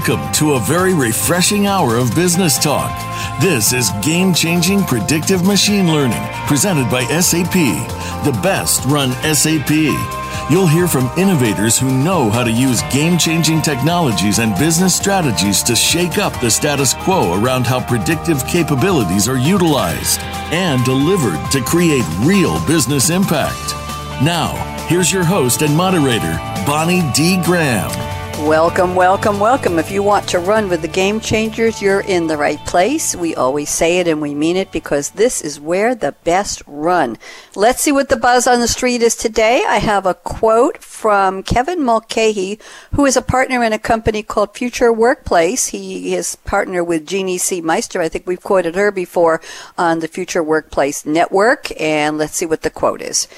Welcome to a very refreshing hour of business talk. This is Game Changing Predictive Machine Learning, presented by SAP, the best run SAP. You'll hear from innovators who know how to use game changing technologies and business strategies to shake up the status quo around how predictive capabilities are utilized and delivered to create real business impact. Now, here's your host and moderator, Bonnie D. Graham. Welcome, welcome, welcome. If you want to run with the game changers, you're in the right place. We always say it and we mean it because this is where the best run. Let's see what the buzz on the street is today. I have a quote from Kevin Mulcahy, who is a partner in a company called Future Workplace. He is partner with Jeannie C. Meister. I think we've quoted her before on the Future Workplace Network. And let's see what the quote is.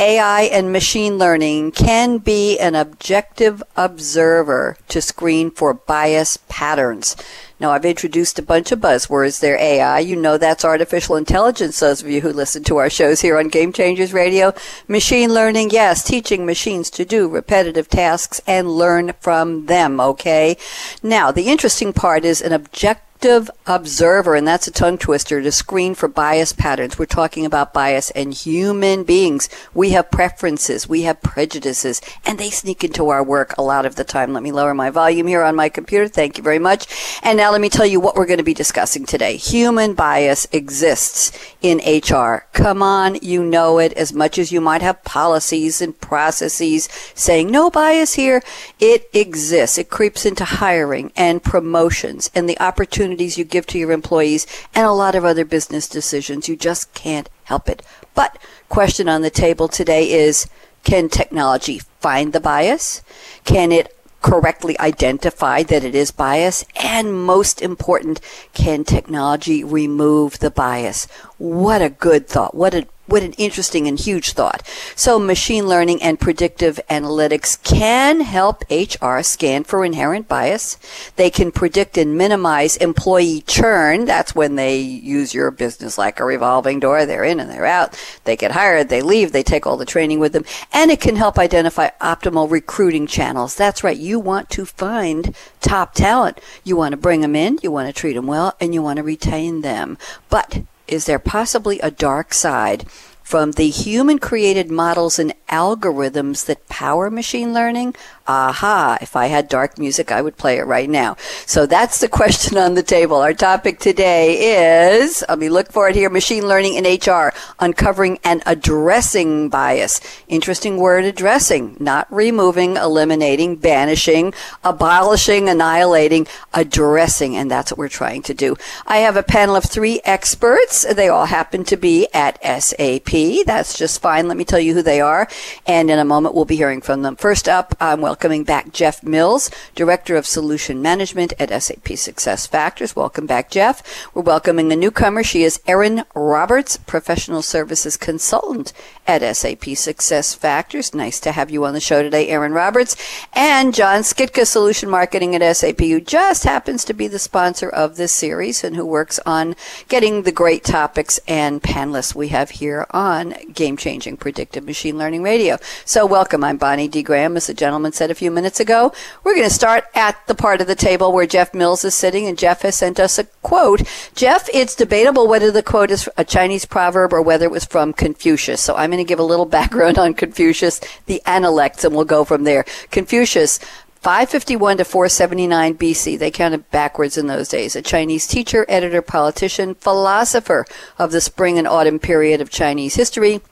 AI and machine learning can be an objective observer to screen for bias patterns. Now, I've introduced a bunch of buzzwords there. AI, you know that's artificial intelligence, those of you who listen to our shows here on Game Changers Radio. Machine learning, yes, teaching machines to do repetitive tasks and learn from them, okay? Now, the interesting part is an objective observer, and that's a tongue twister, to screen for bias patterns. We're talking about bias and human beings. We have preferences, we have prejudices, and they sneak into our work a lot of the time. Let me lower my volume here on my computer. Thank you very much. And now let me tell you what we're going to be discussing today. Human bias exists in HR. Come on, you know it as much as you might have policies and processes saying no bias here. It exists. It creeps into hiring and promotions and the opportunities you give to your employees, and a lot of other business decisions. You just can't help it. But question on the table today is, can technology find the bias? Can it correctly identify that it is bias? And most important, can technology remove the bias? What a good thought. What a what an interesting and huge thought. So machine learning and predictive analytics can help HR scan for inherent bias. They can predict and minimize employee churn. That's when they use your business like a revolving door. They're in and they're out. They get hired, they leave, they take all the training with them. And it can help identify optimal recruiting channels. That's right. You want to find top talent. You want to bring them in, you want to treat them well, and you want to retain them. But is there possibly a dark side from the human created models and algorithms that power machine learning? Aha, if I had dark music, I would play it right now. So that's the question on the table. Our topic today is, let me look for it here, machine learning in HR, uncovering and addressing bias. Interesting word, addressing, not removing, eliminating, banishing, abolishing, annihilating, addressing. And that's what we're trying to do. I have a panel of three experts. They all happen to be at SAP. That's just fine. Let me tell you who they are. And in a moment, we'll be hearing from them. First up, I'm welcoming back Jeff Mills, Director of Solution Management at SAP Success Factors. Welcome back, Jeff. We're welcoming a newcomer. She is Erin Roberts, Professional Services Consultant at SAP Success Factors. Nice to have you on the show today, Erin Roberts. And John Skitka, Solution Marketing at SAP, who just happens to be the sponsor of this series and who works on getting the great topics and panelists we have here on Game Changing Predictive Machine Learning Radio. So welcome. I'm Bonnie D. Graham, as the gentleman said a few minutes ago. We're going to start at the part of the table where Jeff Mills is sitting, and Jeff has sent us a quote. Jeff, it's debatable whether the quote is a Chinese proverb or whether it was from Confucius. So I'm going to give a little background on Confucius, the Analects, and we'll go from there. Confucius, 551 to 479 BC. They counted backwards in those days. A Chinese teacher, editor, politician, philosopher of the spring and autumn period of Chinese history.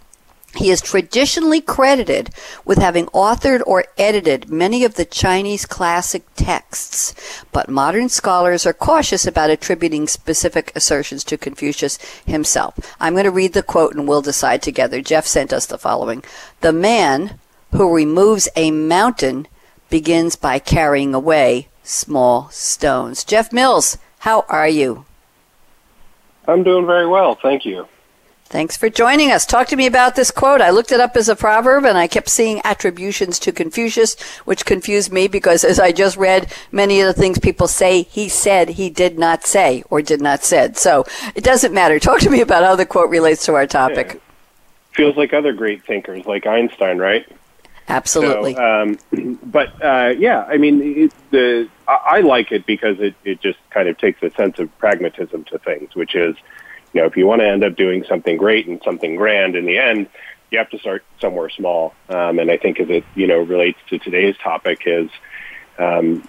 He is traditionally credited with having authored or edited many of the Chinese classic texts, but modern scholars are cautious about attributing specific assertions to Confucius himself. I'm going to read the quote and we'll decide together. Jeff sent us the following. The man who removes a mountain begins by carrying away small stones. Jeff Mills, how are you? I'm doing very well, thank you. Thanks for joining us. Talk to me about this quote. I looked it up as a proverb and I kept seeing attributions to Confucius, which confused me because as I just read, many of the things people say he said he did not say or did not said. So it doesn't matter. Talk to me about how the quote relates to our topic. Yeah. Feels like other great thinkers like Einstein, right? Absolutely. So, um, but uh, yeah, I mean, it, the I, I like it because it, it just kind of takes a sense of pragmatism to things, which is, you know, if you want to end up doing something great and something grand in the end, you have to start somewhere small. Um, and I think as it, you know, relates to today's topic is, um,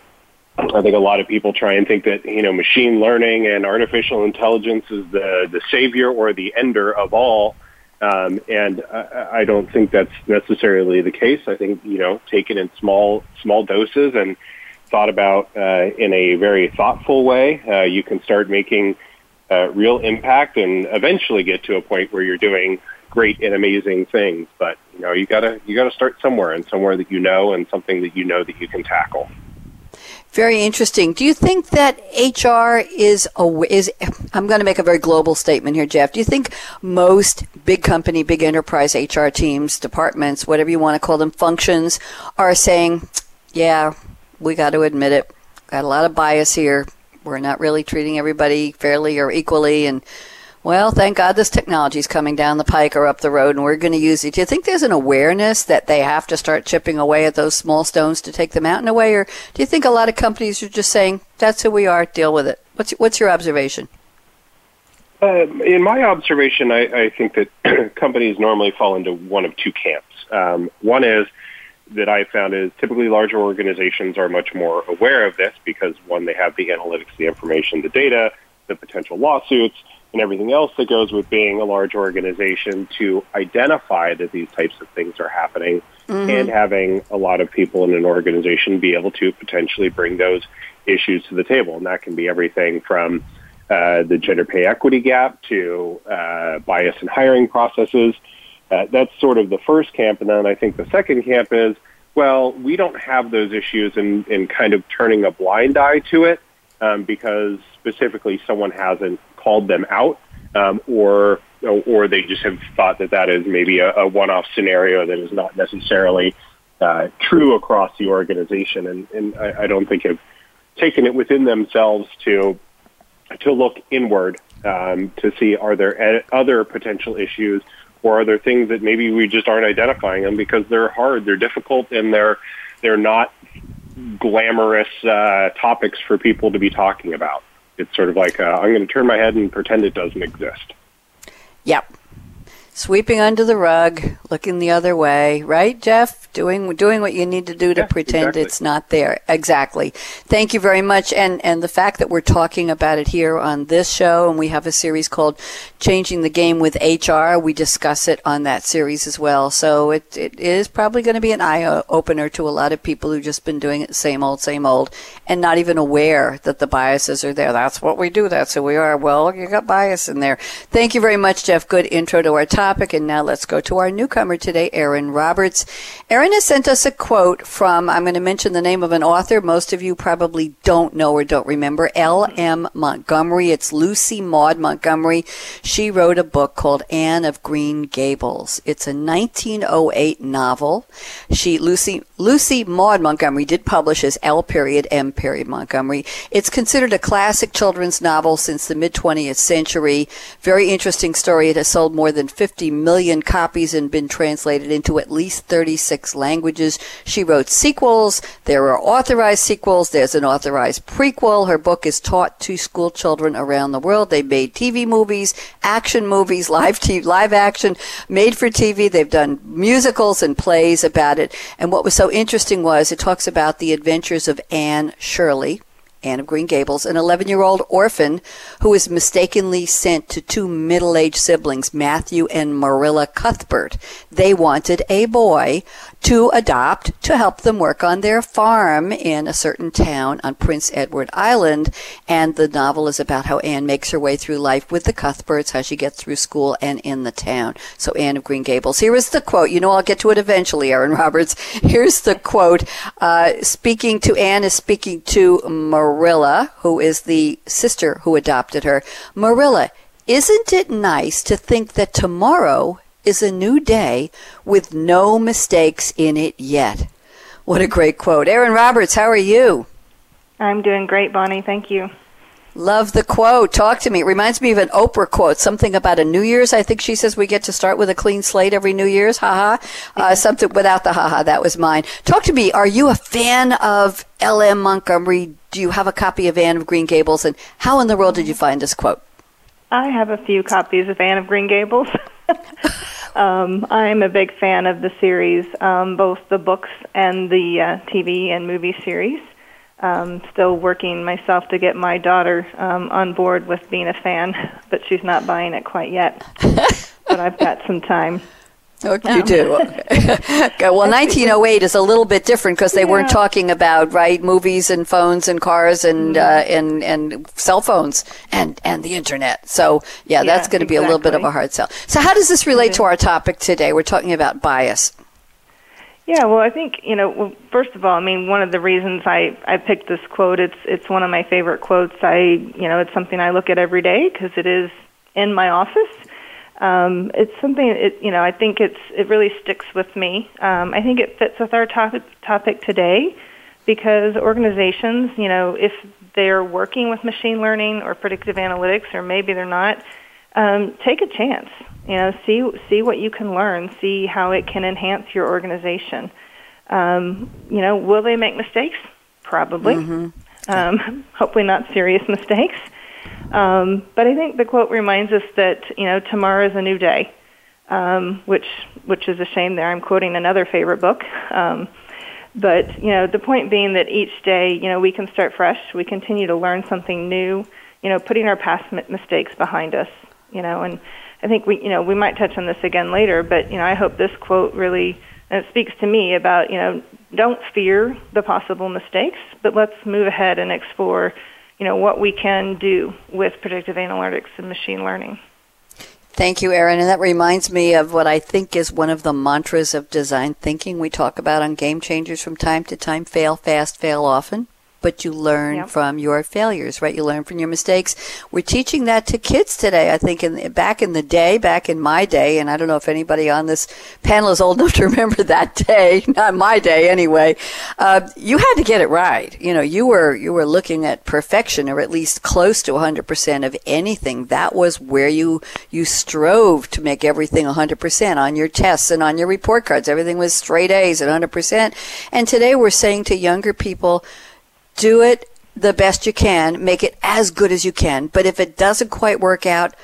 I think a lot of people try and think that, you know, machine learning and artificial intelligence is the, the savior or the ender of all. Um, and I, I don't think that's necessarily the case. I think, you know, taken in small, small doses and thought about uh, in a very thoughtful way, uh, you can start making uh, real impact and eventually get to a point where you're doing great and amazing things. But you know, you gotta you gotta start somewhere and somewhere that you know and something that you know that you can tackle. Very interesting. Do you think that HR is a, is I'm going to make a very global statement here, Jeff. Do you think most big company, big enterprise HR teams, departments, whatever you want to call them, functions are saying, "Yeah, we got to admit it. Got a lot of bias here. We're not really treating everybody fairly or equally and well, thank God this technology is coming down the pike or up the road and we're going to use it. Do you think there's an awareness that they have to start chipping away at those small stones to take them out the mountain away? Or do you think a lot of companies are just saying, that's who we are, deal with it? What's, what's your observation? Uh, in my observation, I, I think that companies normally fall into one of two camps. Um, one is that I found is typically larger organizations are much more aware of this because one, they have the analytics, the information, the data, the potential lawsuits, and everything else that goes with being a large organization to identify that these types of things are happening mm-hmm. and having a lot of people in an organization be able to potentially bring those issues to the table. And that can be everything from uh, the gender pay equity gap to uh, bias in hiring processes. Uh, that's sort of the first camp. And then I think the second camp is, well, we don't have those issues and in, in kind of turning a blind eye to it um, because specifically someone hasn't called them out, um, or or they just have thought that that is maybe a, a one-off scenario that is not necessarily uh, true across the organization, and, and I, I don't think have taken it within themselves to to look inward um, to see are there other potential issues or are there things that maybe we just aren't identifying them because they're hard, they're difficult, and they're they're not glamorous uh, topics for people to be talking about. It's sort of like uh, I'm going to turn my head and pretend it doesn't exist. Yep. Sweeping under the rug, looking the other way, right, Jeff? doing doing what you need to do to yeah, pretend exactly. it's not there. Exactly. Thank you very much. And and the fact that we're talking about it here on this show, and we have a series called "Changing the Game with HR," we discuss it on that series as well. So it it is probably going to be an eye opener to a lot of people who've just been doing it same old, same old, and not even aware that the biases are there. That's what we do. That's who we are. Well, you got bias in there. Thank you very much, Jeff. Good intro to our topic. And now let's go to our newcomer today, Erin Roberts. Erin Erin has sent us a quote from, I'm going to mention the name of an author most of you probably don't know or don't remember, L.M. Montgomery. It's Lucy Maud Montgomery. She wrote a book called Anne of Green Gables. It's a 1908 novel. She, Lucy, Lucy Maud Montgomery did publish as L period M period Montgomery. It's considered a classic children's novel since the mid 20th century. Very interesting story. It has sold more than 50 million copies and been translated into at least 36 languages. She wrote sequels. There are authorized sequels. There's an authorized prequel. Her book is taught to school children around the world. They made TV movies, action movies, live TV, live action, made for TV. They've done musicals and plays about it. And what was so interesting was it talks about the adventures of Anne Shirley, Anne of Green Gables, an 11 year old orphan who is mistakenly sent to two middle aged siblings, Matthew and Marilla Cuthbert. They wanted a boy to adopt to help them work on their farm in a certain town on Prince Edward Island. And the novel is about how Anne makes her way through life with the Cuthberts, how she gets through school and in the town. So Anne of Green Gables. Here is the quote. You know, I'll get to it eventually, Erin Roberts. Here's the quote. Uh, speaking to Anne is speaking to Marilla, who is the sister who adopted her. Marilla, isn't it nice to think that tomorrow is a new day with no mistakes in it yet. What a great quote. Erin Roberts, how are you? I'm doing great, Bonnie. Thank you. Love the quote. Talk to me. It reminds me of an Oprah quote, something about a New Year's. I think she says we get to start with a clean slate every New Year's. Haha. Uh, something without the haha. That was mine. Talk to me. Are you a fan of L.M. Montgomery, do you have a copy of Anne of Green Gables? And how in the world did you find this quote? I have a few copies of Anne of Green Gables. um, I'm a big fan of the series, um, both the books and the uh, TV and movie series. Um, still working myself to get my daughter um, on board with being a fan, but she's not buying it quite yet. but I've got some time. Okay, you do. Okay. well, 1908 is a little bit different because they yeah. weren't talking about right movies and phones and cars and mm-hmm. uh, and and cell phones and and the internet. So yeah, yeah that's going to be a little bit of a hard sell. So how does this relate to our topic today? We're talking about bias. Yeah, well, I think you know. Well, first of all, I mean, one of the reasons I I picked this quote it's it's one of my favorite quotes. I you know it's something I look at every day because it is in my office um, it's something it, you know I think it's it really sticks with me. Um, I think it fits with our topic topic today because organizations, you know, if they're working with machine learning or predictive analytics, or maybe they're not, um, take a chance. You know, see see what you can learn, see how it can enhance your organization. Um, you know, will they make mistakes? Probably. Mm-hmm. Um, hopefully, not serious mistakes. Um, but I think the quote reminds us that you know tomorrow is a new day, um, which which is a shame. There, I'm quoting another favorite book. Um, but you know, the point being that each day, you know, we can start fresh. We continue to learn something new. You know, putting our past mistakes behind us. You know, and I think we you know we might touch on this again later. But you know, I hope this quote really and it speaks to me about you know don't fear the possible mistakes, but let's move ahead and explore you know, what we can do with predictive analytics and machine learning. Thank you, Erin. And that reminds me of what I think is one of the mantras of design thinking we talk about on Game Changers from time to time fail fast, fail often but you learn yep. from your failures, right? You learn from your mistakes. We're teaching that to kids today. I think in back in the day, back in my day, and I don't know if anybody on this panel is old enough to remember that day, not my day anyway. Uh, you had to get it right. You know, you were you were looking at perfection, or at least close to 100% of anything. That was where you you strove to make everything 100% on your tests and on your report cards. Everything was straight A's at 100%. And today we're saying to younger people do it the best you can, make it as good as you can. But if it doesn't quite work out,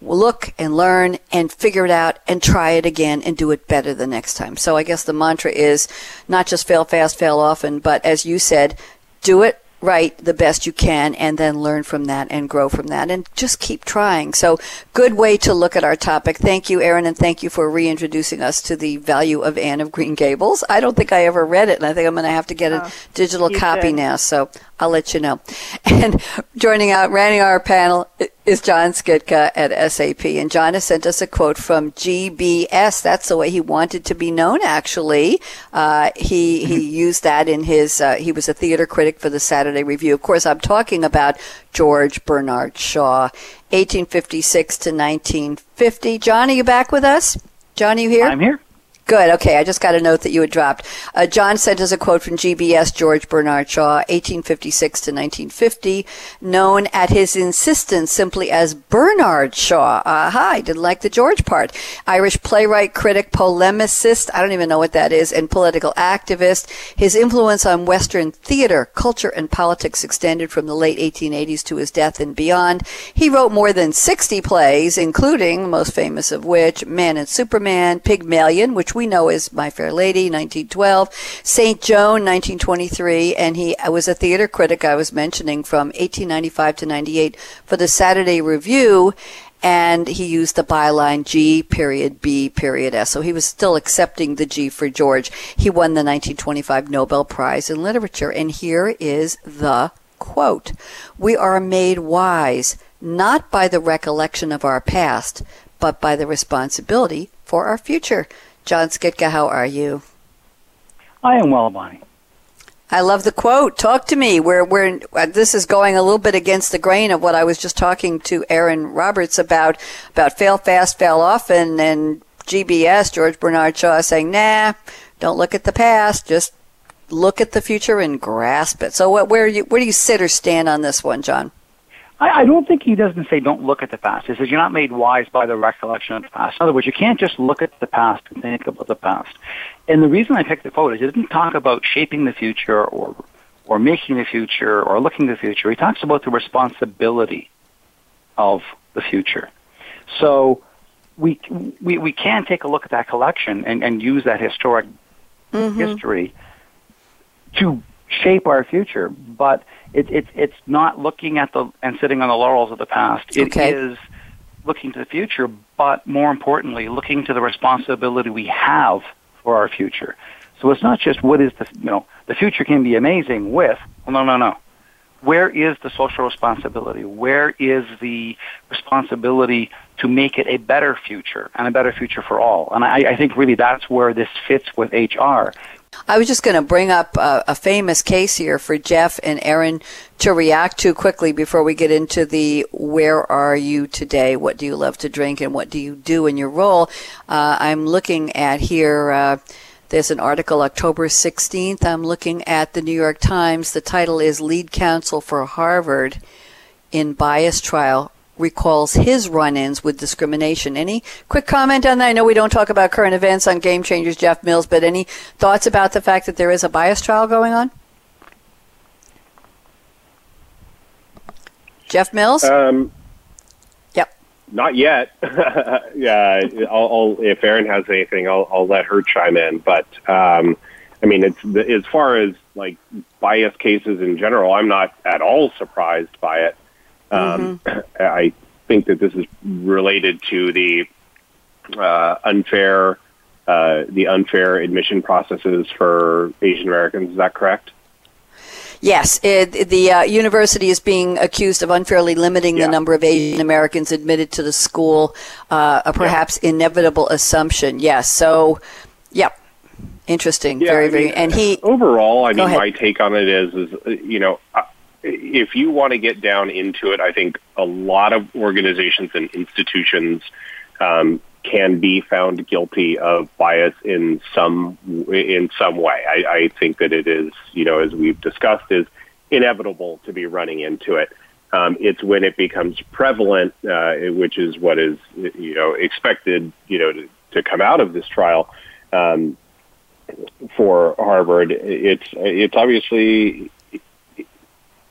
look and learn and figure it out and try it again and do it better the next time. So I guess the mantra is not just fail fast, fail often, but as you said, do it right the best you can and then learn from that and grow from that and just keep trying. So good way to look at our topic. Thank you, Erin, and thank you for reintroducing us to the value of Anne of Green Gables. I don't think I ever read it and I think I'm going to have to get a oh, digital copy should. now. So I'll let you know. And joining out, running our panel is John Skitka at SAP. And John has sent us a quote from GBS. That's the way he wanted to be known, actually. Uh, he, he used that in his, uh, he was a theater critic for the Saturday Review. Of course, I'm talking about George Bernard Shaw, 1856 to 1950. John, are you back with us? John, are you here? I'm here. Good. Okay. I just got a note that you had dropped. Uh, John sent us a quote from GBS George Bernard Shaw, 1856 to 1950, known at his insistence simply as Bernard Shaw. Aha. I didn't like the George part. Irish playwright, critic, polemicist. I don't even know what that is, and political activist. His influence on Western theater, culture, and politics extended from the late 1880s to his death and beyond. He wrote more than 60 plays, including, the most famous of which, Man and Superman, Pygmalion, which we know is My Fair Lady, 1912, St. Joan, 1923, and he was a theater critic I was mentioning from 1895 to 98 for the Saturday Review and he used the byline G period B period S. So he was still accepting the G for George. He won the 1925 Nobel Prize in Literature. And here is the quote. We are made wise not by the recollection of our past, but by the responsibility for our future. John Skitka, how are you? I am well, Bonnie. I love the quote. Talk to me. Where where uh, this is going a little bit against the grain of what I was just talking to Erin Roberts about about fail fast, fail often, and GBS George Bernard Shaw saying, "Nah, don't look at the past. Just look at the future and grasp it." So, what, where you where do you sit or stand on this one, John? I, I don't think he doesn't say don't look at the past. He says you're not made wise by the recollection of the past. In other words, you can't just look at the past and think about the past. And the reason I picked the quote is it didn't talk about shaping the future or or making the future or looking to the future. He talks about the responsibility of the future. So we, we, we can take a look at that collection and, and use that historic mm-hmm. history to shape our future, but it, it, it's not looking at the and sitting on the laurels of the past. It okay. is looking to the future, but more importantly, looking to the responsibility we have for our future. So it's not just what is the you know the future can be amazing with. Well, no, no, no. Where is the social responsibility? Where is the responsibility to make it a better future and a better future for all? And I, I think really that's where this fits with HR. I was just going to bring up a, a, famous case here for Jeff and Erin to react to quickly before we get into the where are you today? What do you love to drink and what do you do in your role? Uh, I'm looking at here. Uh, there's an article October 16th. I'm looking at the New York Times. The title is Lead Counsel for Harvard in Bias Trial recalls his run ins with discrimination. Any quick comment on that? I know we don't talk about current events on Game Changers, Jeff Mills, but any thoughts about the fact that there is a bias trial going on? Jeff Mills? Um, not yet. yeah, I'll, I'll, if Erin has anything, I'll, I'll let her chime in. But um, I mean, it's as far as like bias cases in general, I'm not at all surprised by it. Um, mm-hmm. I think that this is related to the uh, unfair, uh, the unfair admission processes for Asian Americans. Is that correct? Yes, it, the uh, university is being accused of unfairly limiting yeah. the number of Asian Americans admitted to the school, uh, a perhaps yeah. inevitable assumption. Yes, so, yep. Interesting. Yeah, very, I very. and he overall, I mean, my take on it is, is you know, uh, if you want to get down into it, I think a lot of organizations and institutions um, can be found guilty of bias in some in some way. I, I think that it is, you know, as we've discussed, is inevitable to be running into it. Um, it's when it becomes prevalent, uh, which is what is you know expected, you know, to, to come out of this trial um, for Harvard. It's it's obviously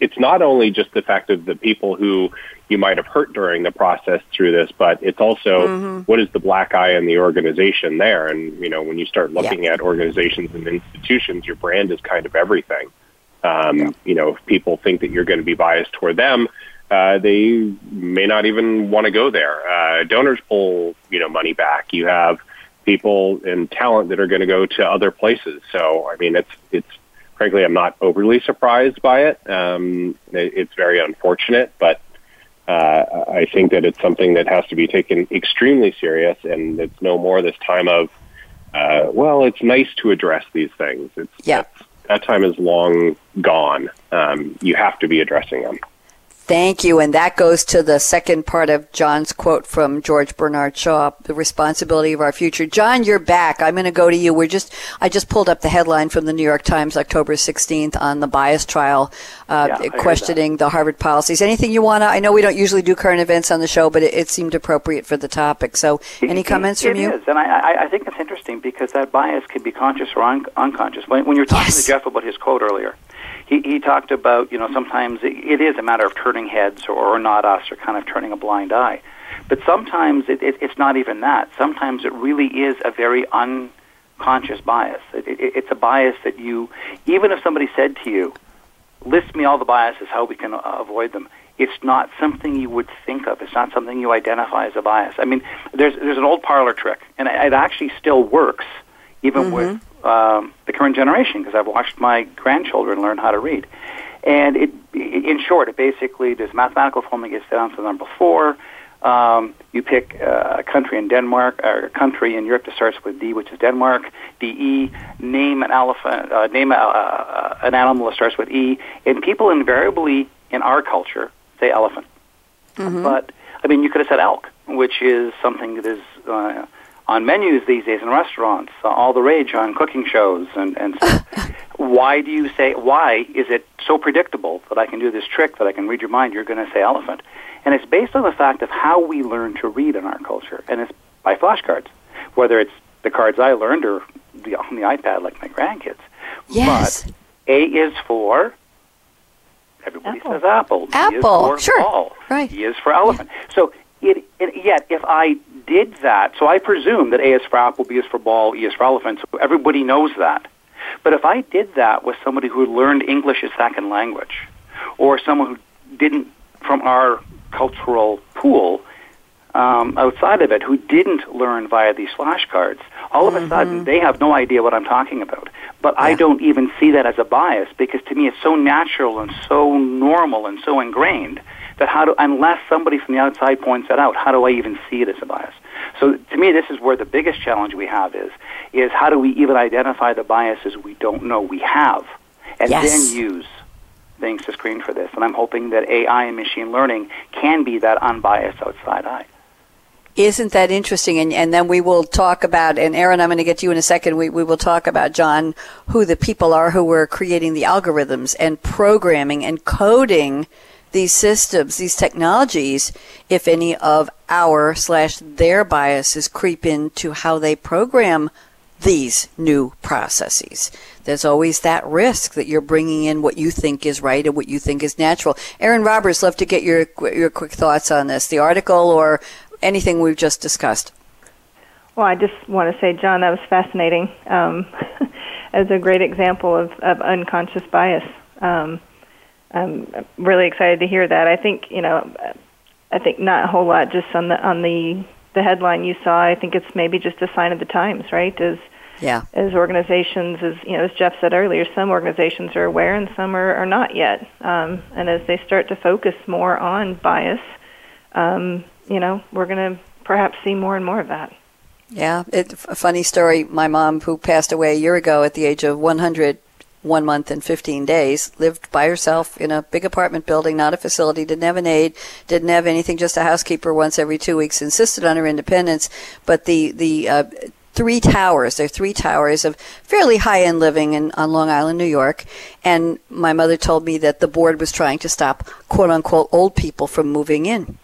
it's not only just the fact of the people who you might have hurt during the process through this, but it's also mm-hmm. what is the black eye in the organization there. And, you know, when you start looking yeah. at organizations and institutions, your brand is kind of everything. Um, yeah. You know, if people think that you're going to be biased toward them, uh, they may not even want to go there. Uh, donors pull, you know, money back. You have people and talent that are going to go to other places. So, I mean, it's, it's, frankly, I'm not overly surprised by it. Um, it it's very unfortunate, but uh, I think that it's something that has to be taken extremely serious, and it's no more this time of, uh, well, it's nice to address these things. It's yeah. that time is long gone. Um, you have to be addressing them. Thank you. And that goes to the second part of John's quote from George Bernard Shaw, the responsibility of our future. John, you're back. I'm going to go to you. We're just, I just pulled up the headline from the New York Times, October 16th on the bias trial, uh, yeah, questioning the Harvard policies. Anything you want to, I know we don't usually do current events on the show, but it, it seemed appropriate for the topic. So any comments it, from you? It is. And I, I think it's interesting because that bias can be conscious or un- unconscious. When, when you were talking yes. to Jeff about his quote earlier, he, he talked about, you know, sometimes it, it is a matter of turning heads or, or not us or kind of turning a blind eye. But sometimes it, it, it's not even that. Sometimes it really is a very unconscious bias. It, it, it's a bias that you, even if somebody said to you, list me all the biases, how we can uh, avoid them, it's not something you would think of. It's not something you identify as a bias. I mean, there's, there's an old parlor trick, and it actually still works, even mm-hmm. with um, the current generation because I've watched my grandchildren learn how to read. And it, in short, it basically there's mathematical formula gets down to the number four. Um, you pick uh, a country in Denmark or a country in Europe that starts with D, which is Denmark. D E. Name an elephant. Uh, name a, uh, an animal that starts with E. And people invariably in our culture say elephant. Mm-hmm. But I mean, you could have said elk, which is something that is uh, on menus these days in restaurants, uh, all the rage on cooking shows, and and so why do you say why is it so predictable that I can do this trick that I can read your mind? You're going to say elephant, and it's based on the fact of how we learn to read in our culture, and it's by flashcards, whether it's the cards I learned or the, on the iPad like my grandkids. Yes. But A is for Everybody Apple. says apple. Apple, is for sure. ball. Right. E is for elephant. So it, it, yet, if I did that, so I presume that A is for apple, B is for ball, E is for elephant. So everybody knows that. But if I did that with somebody who learned English as second language, or someone who didn't from our cultural pool um, outside of it who didn't learn via these flashcards, all of a sudden they have no idea what I'm talking about. But I don't even see that as a bias because to me it's so natural and so normal and so ingrained that how do unless somebody from the outside points that out, how do I even see it as a bias? So to me, this is where the biggest challenge we have is is how do we even identify the biases we don't know we have, and Yes. then use things to screen for this. And I'm hoping that AI and machine learning can be that unbiased outside eye. Isn't that interesting? And, and then we will talk about, and Erin, I'm going to get to you in a second. We, we will talk about, John, who the people are who were creating the algorithms and programming and coding these systems, these technologies, if any of our slash their biases creep into how they program these new processes. There's always that risk that you're bringing in what you think is right and what you think is natural. Erin Roberts, love to get your your quick thoughts on this, the article or anything we've just discussed. Well, I just want to say, John, that was fascinating. Um, as a great example of, of unconscious bias. Um, I'm really excited to hear that. I think you know, I think not a whole lot just on the on the the headline you saw. I think it's maybe just a sign of the times, right? As Yeah. as organizations, as you know, as Jeff said earlier, some organizations are aware and some are, are not yet. Um, and as they start to focus more on bias, um, you know, we're going to perhaps see more and more of that. Yeah, it, a funny story. My mom, who passed away a year ago at the age of 100, one month and 15 days, lived by herself in a big apartment building, not a facility, didn't have an aide, didn't have anything, just a housekeeper once every two weeks, insisted on her independence. But the, the, uh, Three towers. There are three towers of fairly high end living in, on Long Island, New York. And my mother told me that the board was trying to stop quote unquote old people from moving in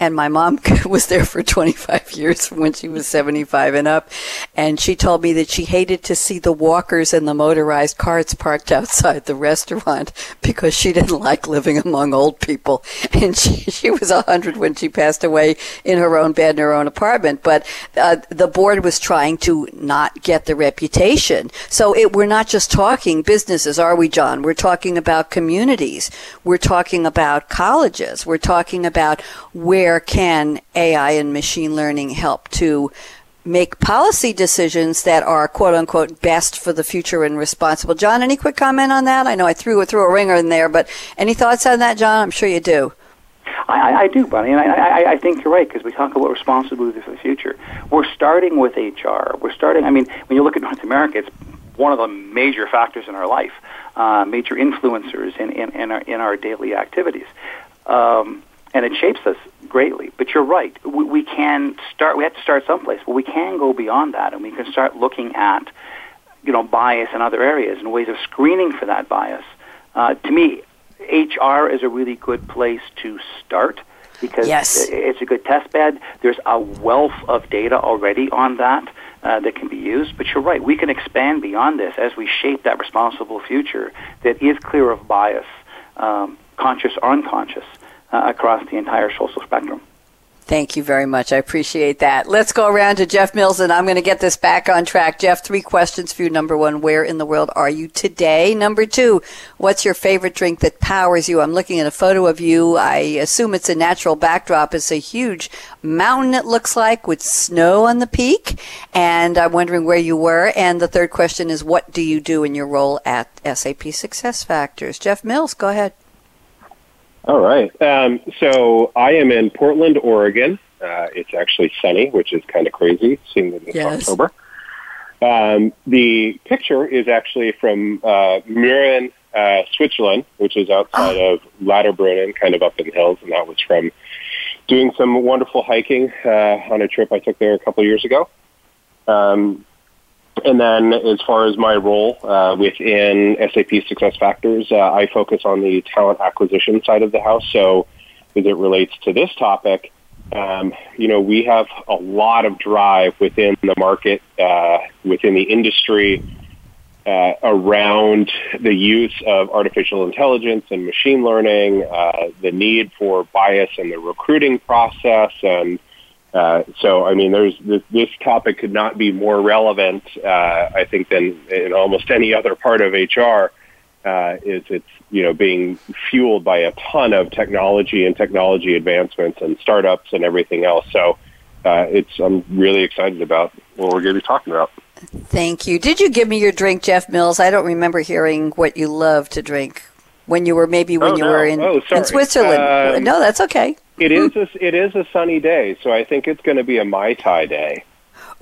and my mom was there for 25 years when she was 75 and up. And she told me that she hated to see the walkers and the motorized carts parked outside the restaurant because she didn't like living among old people. And she, she was 100 when she passed away in her own bed in her own apartment. But uh, the board was trying to not get the reputation. So it, we're not just talking businesses are we john? We're talking about communities. We're talking about colleges. We're talking about where can AI and machine learning help to make policy decisions that are quote unquote best for the future and responsible. John, any quick comment on that? I know I threw threw a ringer in there, but any thoughts on that, John? I'm sure you do. I, I, I do, Bonnie, and I, I, I think you're right because we talk about responsibility for the future. We're starting with HR. We're starting. I mean, when you look at North America, it's one of the major factors in our life, uh, major influencers in, in, in, our, in our daily activities. Um, and it shapes us greatly. But you're right. We, we can start. We have to start someplace, but we can go beyond that, and we can start looking at, you know, bias in other areas and ways of screening for that bias. Uh, to me, HR is a really good place to start because Yes. it's a good test bed. There's a wealth of data already on that uh, that can be used. But you're right. We can expand beyond this as we shape that responsible future that is clear of bias, um, conscious or unconscious uh, across the entire social spectrum. Thank you very much. I appreciate that. Let's go around to Jeff Mills, and I'm going to get this back on track. Jeff, three questions for you. Number one, where in the world are you today? Number two, what's your favorite drink that powers you? I'm looking at a photo of you. I assume it's a natural backdrop. It's a huge mountain, it looks like, with snow on the peak. And I'm wondering where you were. And the third question is, what do you do in your role at SAP Success Factors? Jeff Mills, go ahead. All right. Um, so I am in Portland, Oregon. Uh, it's actually sunny, which is kind of crazy, seeing that it's Yes. October. Um, the picture is actually from uh, Mürren, uh, Switzerland, which is outside of Lauterbrunnen, kind of up in the hills, and that was from doing some wonderful hiking uh, on a trip I took there a couple of years ago. Um, and then, as far as my role uh, within SAP Success Factors, uh, I focus on the talent acquisition side of the house. So, as it relates to this topic, um, you know, we have a lot of drive within the market, uh, within the industry, uh, around the use of artificial intelligence and machine learning, uh, the need for bias in the recruiting process, and uh, so I mean, there's this, this, topic could not be more relevant, uh, I think, than in almost any other part of HR. Uh, is it's you know being fueled by a ton of technology and technology advancements and startups and everything else. So uh, it's I'm really excited about what we're going to be talking about. Thank you. Did you give me your drink, Jeff Mills? I don't remember hearing what you love to drink when you were maybe when oh, you no. were in, oh, in Switzerland. Um, no, that's okay. It is a, it is a sunny day, so I think it's going to be a mai tai day.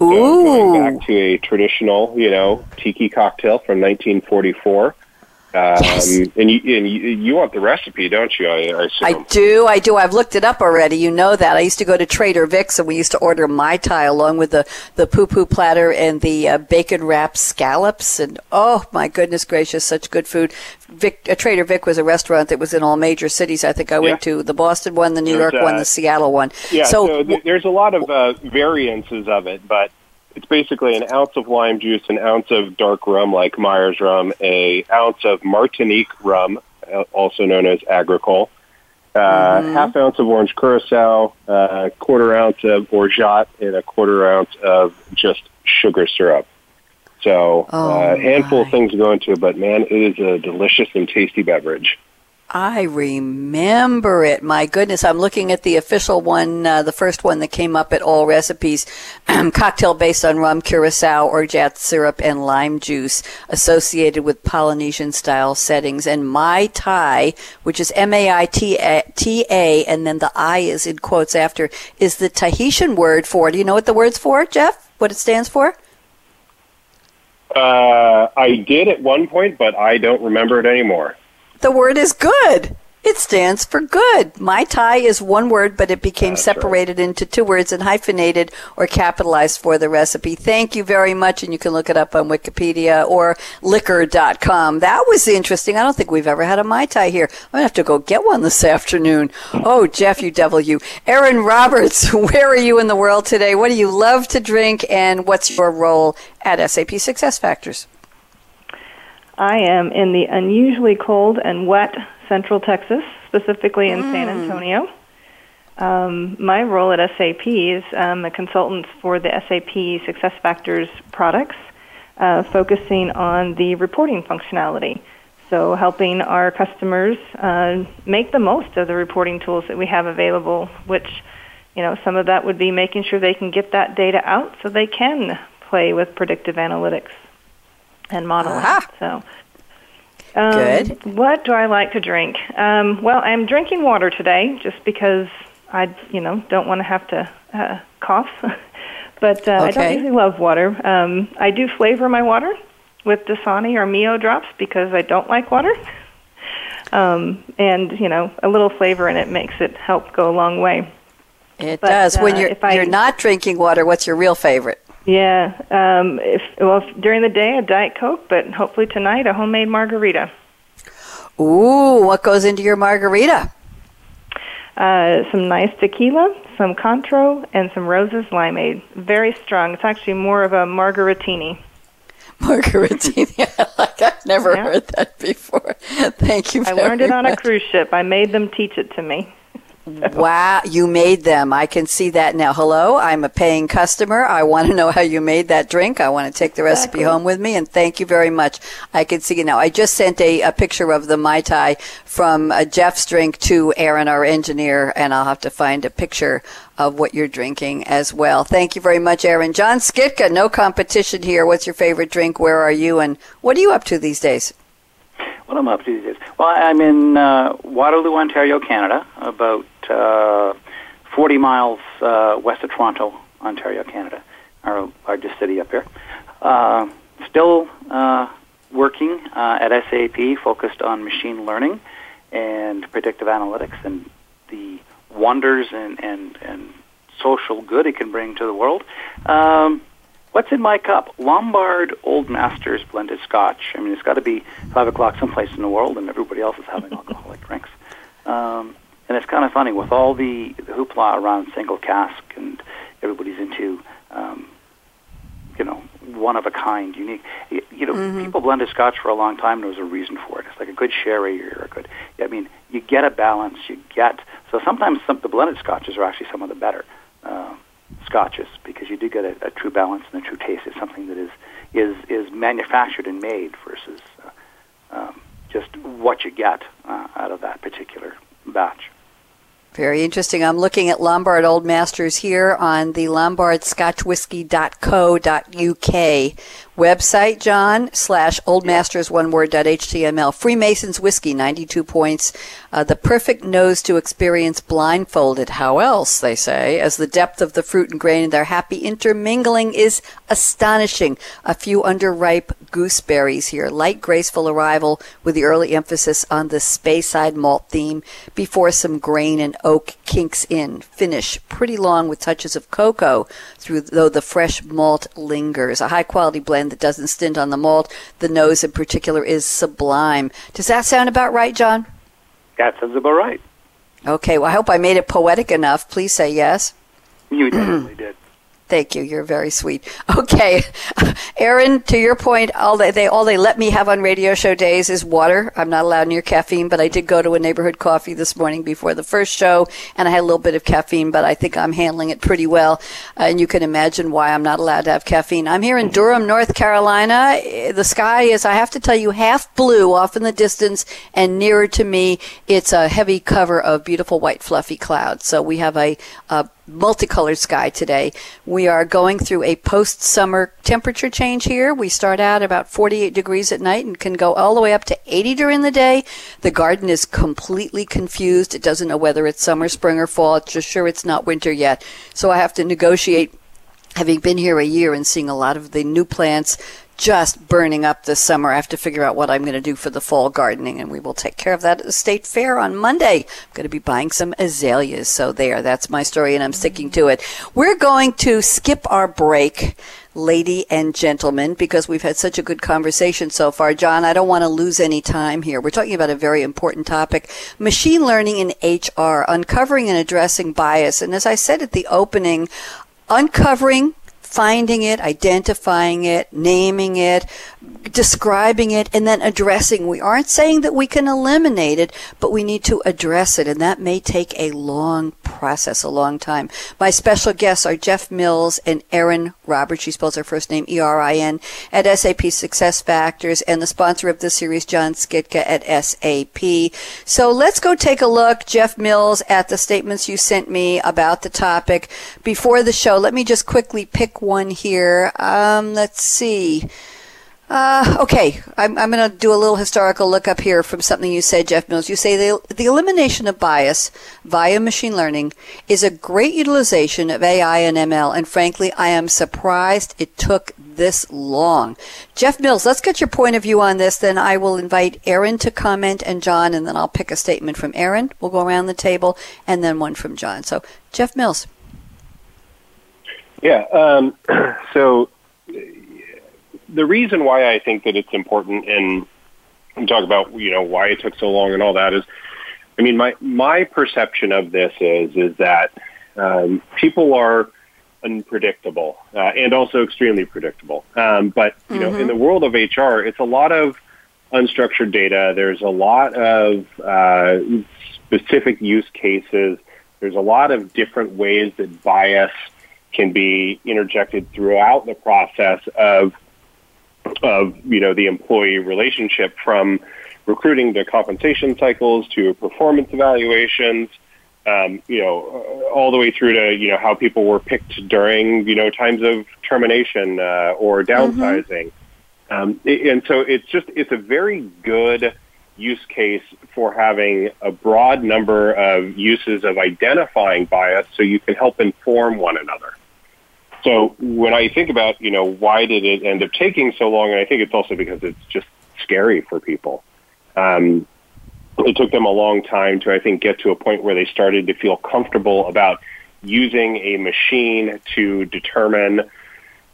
Ooh, so going back to a traditional, you know, tiki cocktail from 1944. Um, yes. And you and you, you want the recipe, don't you? I, I. I do. I do. I've looked it up already. You know that. I used to go to Trader Vic's and we used to order mai tai along with the the poo poo platter and the uh, bacon wrapped scallops. And oh my goodness gracious, such good food. Vic, uh, Trader Vic was a restaurant that was in all major cities. I think I went Yeah. to the Boston one, the New There's, York one, uh, the Seattle one. Yeah, so, so th- there's a lot of uh, variances of it, but it's basically an ounce of lime juice, an ounce of dark rum like Myers rum, a ounce of Martinique rum, uh, also known as agricole, uh, half ounce of orange curacao, a quarter ounce of orgeat, and a quarter ounce of just sugar syrup. So Oh, uh, a handful of things to go into it, but man, it is a delicious and tasty beverage. I remember it. My goodness, I'm looking at the official one, uh, the first one that came up at All Recipes. Cocktail based on rum, curacao, or orgeat syrup, and lime juice, associated with Polynesian style settings. And Mai Tai, which is M A I T A, and then the I is in quotes after, is the Tahitian word for. Do you know what the word's for, Jeff? What it stands for? Uh, I did at one point, but I don't remember it anymore. The word is good. It stands for good. Mai Tai is one word, but it became That's right. separated into two words and hyphenated or capitalized for the recipe. Thank you very much, and you can look it up on Wikipedia or liquor.com. That was interesting. I don't think we've ever had a Mai Tai here. I'm going to have to go get one this afternoon. Oh, Jeff, you devil, you. Erin Roberts, where are you in the world today? What do you love to drink, and what's your role at SAP Success Factors? I am in the unusually cold and wet Central Texas, specifically in San Antonio. Um, my role at SAP is um, a consultant for the SAP Success Factors products, uh, focusing on the reporting functionality. So, helping our customers uh, make the most of the reporting tools that we have available, which, you know, some of that would be making sure they can get that data out so they can play with predictive analytics and modeling. Aha. So, um, Good. What do I like to drink? Um, well, I'm drinking water today, just because I, you know, don't want to have to uh, cough. but uh, I don't Okay. usually love water. Um, I do flavor my water with Dasani or Mio drops because I don't like water. Um, and you know, a little flavor in it makes it help go a long way. It But, does. when uh, you're, if I- you're not drinking water, what's your real favorite? Yeah. Um, if well, if, during the day a diet coke, but hopefully tonight a homemade margarita. Ooh, what goes into your margarita? Uh, some nice tequila, some Cointreau, and some Roses Limeade. Very strong. It's actually more of a margaritini. Margaritini. Like I've never Yeah. heard that before. Thank you I learned it on a cruise ship. I made them teach it to me. Wow, you made them. I can see that now. Hello, I'm a paying customer. I want to know how you made that drink. I want to take the recipe Exactly. home with me, and thank you very much. I can see it now. I just sent a, a picture of the Mai Tai from uh, Jeff's drink to Aaron, our engineer, and I'll have to find a picture of what you're drinking as well. Thank you very much, Aaron. John Skitka, no competition here. What's your favorite drink? Where are you? And what are you up to these days? What I'm up to these days? Well, I'm in uh, Waterloo, Ontario, Canada, about uh, 40 miles uh, west of Toronto, Ontario, Canada, our largest city up here. Uh, still uh, working uh, at SAP, focused on machine learning and predictive analytics and the wonders and, and, and social good it can bring to the world. Um, What's in my cup? Lombard Old Masters blended Scotch. I mean, it's got to be five o'clock someplace in the world, and everybody else is having alcoholic drinks. Um, and it's kind of funny with all the, the hoopla around single cask, and everybody's into, um, you know, one of a kind, unique. You, you know, mm-hmm. people blended Scotch for a long time. There was a reason for it. It's like a good sherry or a good. I mean, you get a balance. You get so sometimes some, the blended Scotches are actually some of the better uh, Scotches because you do get a, a true balance and a true taste. It's something that is is is manufactured and made versus uh, um, just what you get uh, out of that particular batch. Very interesting. I'm looking at Lombard Old Masters here on the lombardscotchwhiskey.co.uk website, John, slash oldmasters, one word, dot html. Freemasons Whiskey, 92 points. Uh, the perfect nose to experience blindfolded. How else, they say, as the depth of the fruit and grain and their happy intermingling is astonishing. A few underripe gooseberries here. Light, graceful arrival with the early emphasis on the Speyside malt theme before some grain and oak kinks in. Finish pretty long with touches of cocoa through though the fresh malt lingers. A high quality blend that doesn't stint on the malt. The nose in particular is sublime. Does that sound about right, John? That sounds about right. Okay, well I hope I made it poetic enough. Please say yes. You definitely did. Thank you. You're very sweet. Okay, Erin. To your point, all they, they all they let me have on radio show days is water. I'm not allowed near caffeine, but I did go to a neighborhood coffee this morning before the first show, and I had a little bit of caffeine, but I think I'm handling it pretty well. Uh, and you can imagine why I'm not allowed to have caffeine. I'm here in Durham, North Carolina. The sky is, I have to tell you, half blue off in the distance, and nearer to me, it's a heavy cover of beautiful white fluffy clouds. So we have a, a multicolored sky today. We are going through a post summer temperature change here. We start out about 48 degrees at night and can go all the way up to 80 during the day. The garden is completely confused. It doesn't know whether it's summer, spring, or fall. It's just sure it's not winter yet. So I have to negotiate having been here a year and seeing a lot of the new plants just burning up this summer. I have to figure out what I'm going to do for the fall gardening, and we will take care of that at the state fair on Monday. I'm going to be buying some azaleas. So there, that's my story, and I'm sticking to it. We're going to skip our break. Lady and gentlemen, because we've had such a good conversation so far. John, I don't want to lose any time here. We're talking about a very important topic machine learning in HR, uncovering and addressing bias. And as I said at the opening, uncovering finding it, identifying it, naming it, describing it, and then addressing. We aren't saying that we can eliminate it, but we need to address it, and that may take a long process, a long time. My special guests are Jeff Mills and Erin Roberts. She spells her first name E-R-I-N at SAP Success Factors, and the sponsor of the series, John Skitka at SAP. So let's go take a look, Jeff Mills, at the statements you sent me about the topic before the show. Let me just quickly pick one here. Um, let's see. Uh, okay, I'm, I'm going to do a little historical look up here from something you said, Jeff Mills. You say the, the elimination of bias via machine learning is a great utilization of AI and ML, and frankly, I am surprised it took this long. Jeff Mills, let's get your point of view on this. Then I will invite Erin to comment and John, and then I'll pick a statement from Erin. We'll go around the table, and then one from John. So, Jeff Mills. Yeah. Um, so the reason why I think that it's important and talk about you know why it took so long and all that is, I mean my my perception of this is is that um, people are unpredictable uh, and also extremely predictable. Um, but you mm-hmm. know in the world of HR, it's a lot of unstructured data. There's a lot of uh, specific use cases. There's a lot of different ways that bias can be interjected throughout the process of of you know the employee relationship from recruiting to compensation cycles to performance evaluations um, you know all the way through to you know how people were picked during you know times of termination uh, or downsizing mm-hmm. um, and so it's just it's a very good use case for having a broad number of uses of identifying bias so you can help inform one another so when I think about, you know, why did it end up taking so long, and I think it's also because it's just scary for people. Um, it took them a long time to, I think, get to a point where they started to feel comfortable about using a machine to determine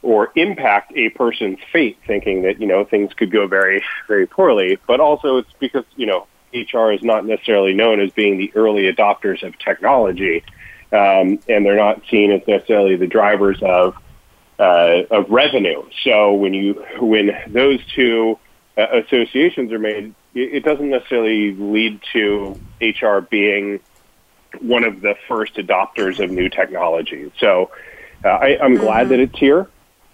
or impact a person's fate, thinking that, you know, things could go very, very poorly. But also it's because, you know, HR is not necessarily known as being the early adopters of technology um, and they're not seen as necessarily the drivers of uh, of revenue. So when you when those two uh, associations are made, it, it doesn't necessarily lead to HR being one of the first adopters of new technology. So uh, I, I'm glad Mm-hmm. that it's here,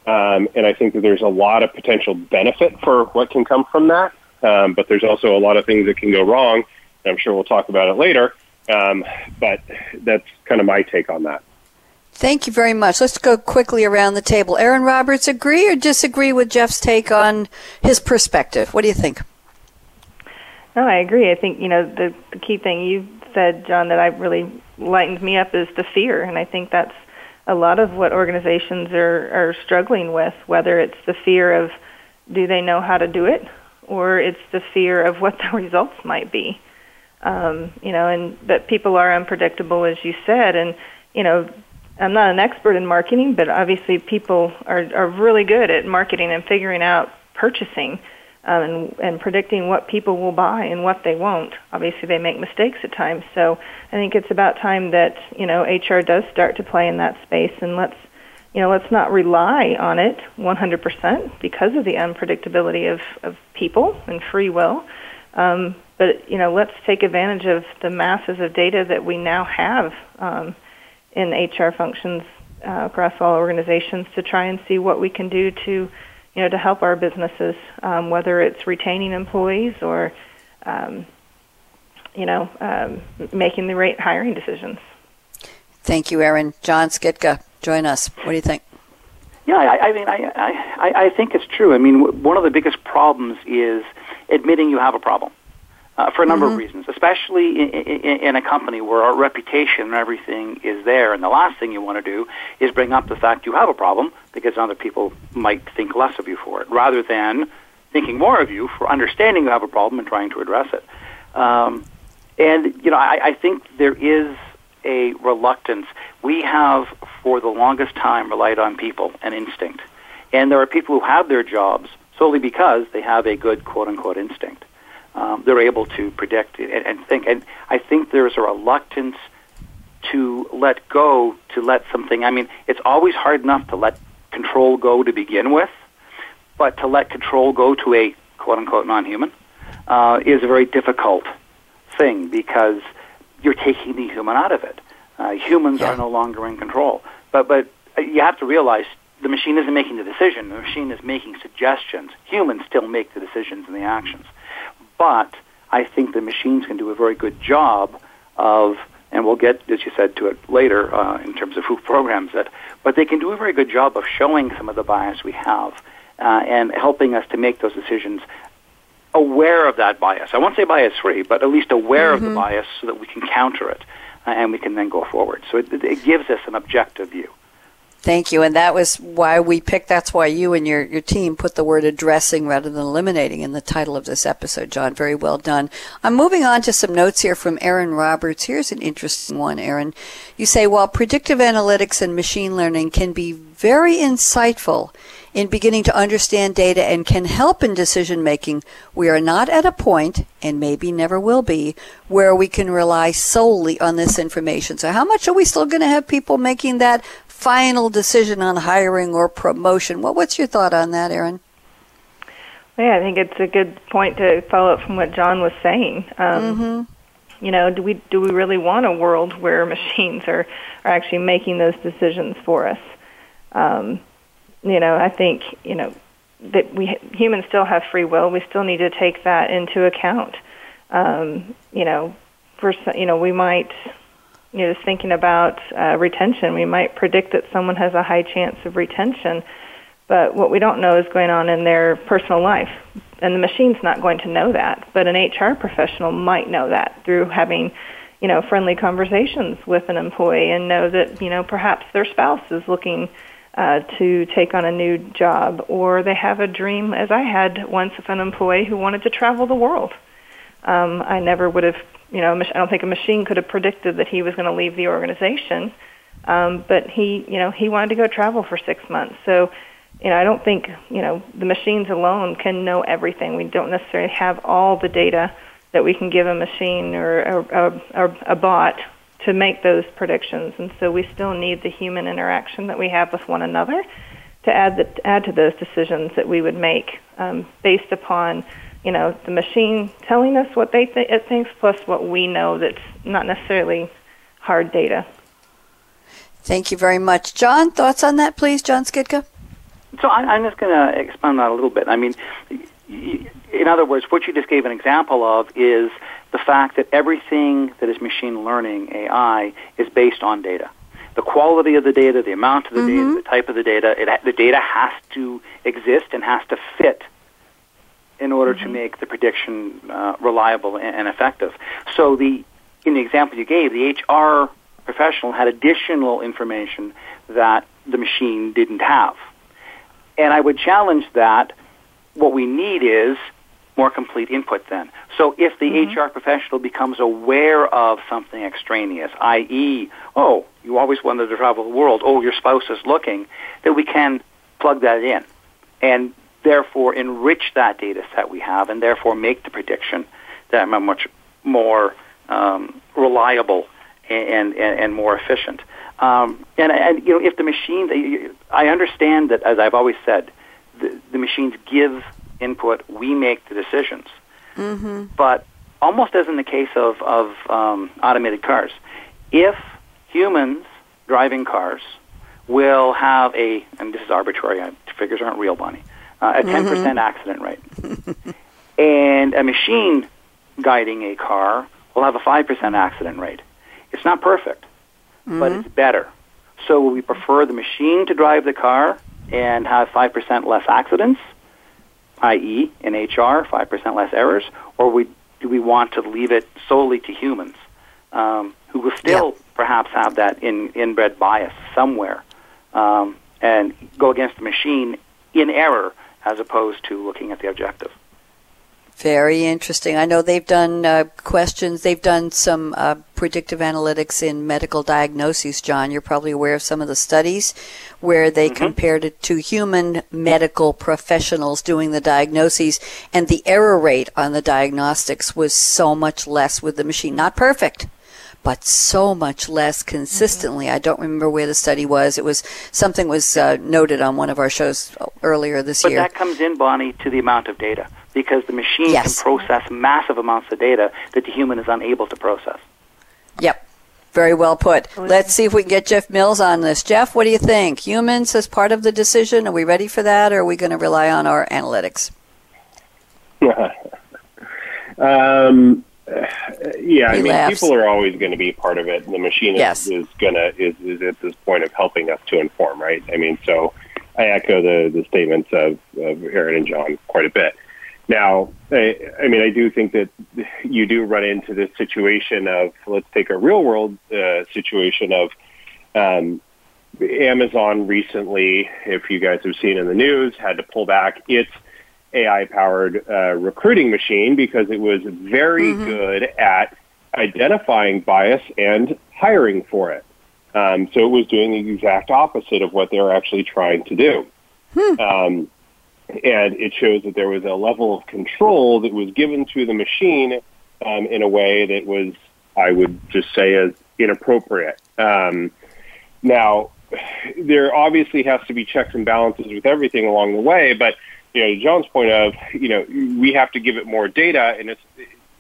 um, and I think that there's a lot of potential benefit for what can come from that. Um, but there's also a lot of things that can go wrong. And I'm sure we'll talk about it later. Um, but that's kind of my take on that. Thank you very much. Let's go quickly around the table. Erin Roberts, agree or disagree with Jeff's take on his perspective? What do you think? No, I agree. I think you know the the key thing you said, John, that I really lightened me up is the fear, and I think that's a lot of what organizations are are struggling with. Whether it's the fear of do they know how to do it, or it's the fear of what the results might be. Um, you know, and but people are unpredictable, as you said, and you know. I'm not an expert in marketing, but obviously people are, are really good at marketing and figuring out purchasing um, and, and predicting what people will buy and what they won't. Obviously, they make mistakes at times. So I think it's about time that you know HR does start to play in that space, and let's you know let's not rely on it 100% because of the unpredictability of, of people and free will. Um, but you know, let's take advantage of the masses of data that we now have um, in HR functions uh, across all organizations to try and see what we can do to you know, to help our businesses, um, whether it's retaining employees or, um, you know, um, making the right hiring decisions. Thank you, Erin. John Skitka, join us. What do you think? Yeah, I, I mean, I, I, I think it's true. I mean, one of the biggest problems is admitting you have a problem uh, for a number of reasons, especially in, in, in a company where our reputation and everything is there. And the last thing you want to do is bring up the fact you have a problem because other people might think less of you for it, rather than thinking more of you for understanding you have a problem and trying to address it. Um, and you know, I, I think there is a reluctance. We have, for the longest time, relied on people and instinct. And there are people who have their jobs solely because they have a good quote unquote instinct. Um, they're able to predict and, and think. And I think there's a reluctance to let go, to let something. I mean, it's always hard enough to let control go to begin with, but to let control go to a quote unquote non human uh, is a very difficult thing because you're taking the human out of it. Uh, humans Yeah. are no longer in control. But but uh, you have to realize the machine isn't making the decision. The machine is making suggestions. Humans still make the decisions and the actions. But I think the machines can do a very good job of, and we'll get, as you said, to it later uh, in terms of who programs it. But they can do a very good job of showing some of the bias we have uh, and helping us to make those decisions aware of that bias. I won't say bias free, but at least aware of the bias so that we can counter it uh, and we can then go forward. So it, it gives us an objective view. Thank you. And that was why we picked, that's why you and your, your team put the word addressing rather than eliminating in the title of this episode, John. Very well done. I'm moving on to some notes here from Erin Roberts. Here's an interesting one, Erin. You say, while predictive analytics and machine learning can be very insightful in beginning to understand data and can help in decision making, we are not at a point, and maybe never will be, where we can rely solely on this information. So how much are we still going to have people making that final decision on hiring or promotion? What, what's your thought on that, Erin? Yeah, I think it's a good point to follow up from what John was saying. Um, You know, do we do we really want a world where machines are are actually making those decisions for us? Um, you know, I think you know that we humans still have free will. We still need to take that into account. Um, you know, for you know, we might you know, just thinking about uh, retention, we might predict that someone has a high chance of retention, but what we don't know is going on in their personal life. And the machine's not going to know that, but an HR professional might know that through having, you know, friendly conversations with an employee and know that, you know, perhaps their spouse is looking uh, to take on a new job or they have a dream, as I had once of an employee who wanted to travel the world. Um, I never would have, you know, I don't think a machine could have predicted that he was going to leave the organization. Um, but he, you know, he wanted to go travel for six months. So, you know, I don't think, you know, the machines alone can know everything. We don't necessarily have all the data that we can give a machine or a, a, a bot to make those predictions. And so we still need the human interaction that we have with one another to add the, add to those decisions that we would make um, based upon you know the machine telling us what they th- it thinks plus what we know that's not necessarily hard data. Thank you very much, John. Thoughts on that, please, John Skitka. So I, am just going to expand on that a little bit. I mean, in other words, what you just gave an example of is the fact that everything that is machine learning AI is based on data. The quality of the data, the amount of the mm-hmm. data, the type of the data, it, the data has to exist and has to fit in order mm-hmm. to make the prediction uh, reliable and, and effective. So the in the example you gave, the HR professional had additional information that the machine didn't have. And I would challenge that what we need is more complete input then. So if the mm-hmm. HR professional becomes aware of something extraneous, i.e., oh, you always wanted to travel the world, oh, your spouse is looking, that we can plug that in and therefore enrich that data set we have and therefore make the prediction that much more um, reliable and, and, and more efficient. Um, and, and, you know, if the machines, I understand that, as I've always said, the, the machines give input, we make the decisions. Mm-hmm. But almost as in the case of, of um, automated cars, if humans driving cars will have a, and this is arbitrary, figures aren't real, Bonnie, uh, a 10% mm-hmm. accident rate, and a machine guiding a car will have a 5% accident rate. It's not perfect, mm-hmm. but it's better. So will we prefer the machine to drive the car and have 5% less accidents, i.e., in HR, 5% less errors, or we, do we want to leave it solely to humans um, who will still yeah. perhaps have that in, inbred bias somewhere um, and go against the machine in error as opposed to looking at the objective? Very interesting. I know they've done uh, questions, they've done some uh, predictive analytics in medical diagnoses, John. You're probably aware of some of the studies where they mm-hmm. compared it to human medical professionals doing the diagnoses, and the error rate on the diagnostics was so much less with the machine. Not perfect, but so much less consistently. Mm-hmm. I don't remember where the study was. It was something was uh, noted on one of our shows earlier this but year. But that comes in, Bonnie, to the amount of data because the machine yes. can process massive amounts of data that the human is unable to process. Yep. Very well put. Let's see if we can get Jeff Mills on this. Jeff, what do you think? Humans as part of the decision? Are we ready for that, or are we going to rely on our analytics? um, yeah, I mean, laughs. people are always going to be part of it. The machine yes. is, is going to is, is at this point of helping us to inform, right? I mean, so I echo the, the statements of, of Erin and John quite a bit. Now, I, I mean, I do think that you do run into this situation of, let's take a real world uh, situation of um, Amazon recently, if you guys have seen in the news, had to pull back its AI powered uh, recruiting machine because it was very mm-hmm. good at identifying bias and hiring for it. Um, so it was doing the exact opposite of what they were actually trying to do. Hmm. Um, and it shows that there was a level of control that was given to the machine um, in a way that was, I would just say, as inappropriate. Um, now, there obviously has to be checks and balances with everything along the way, but you know, John's point of, you know, we have to give it more data, and it's,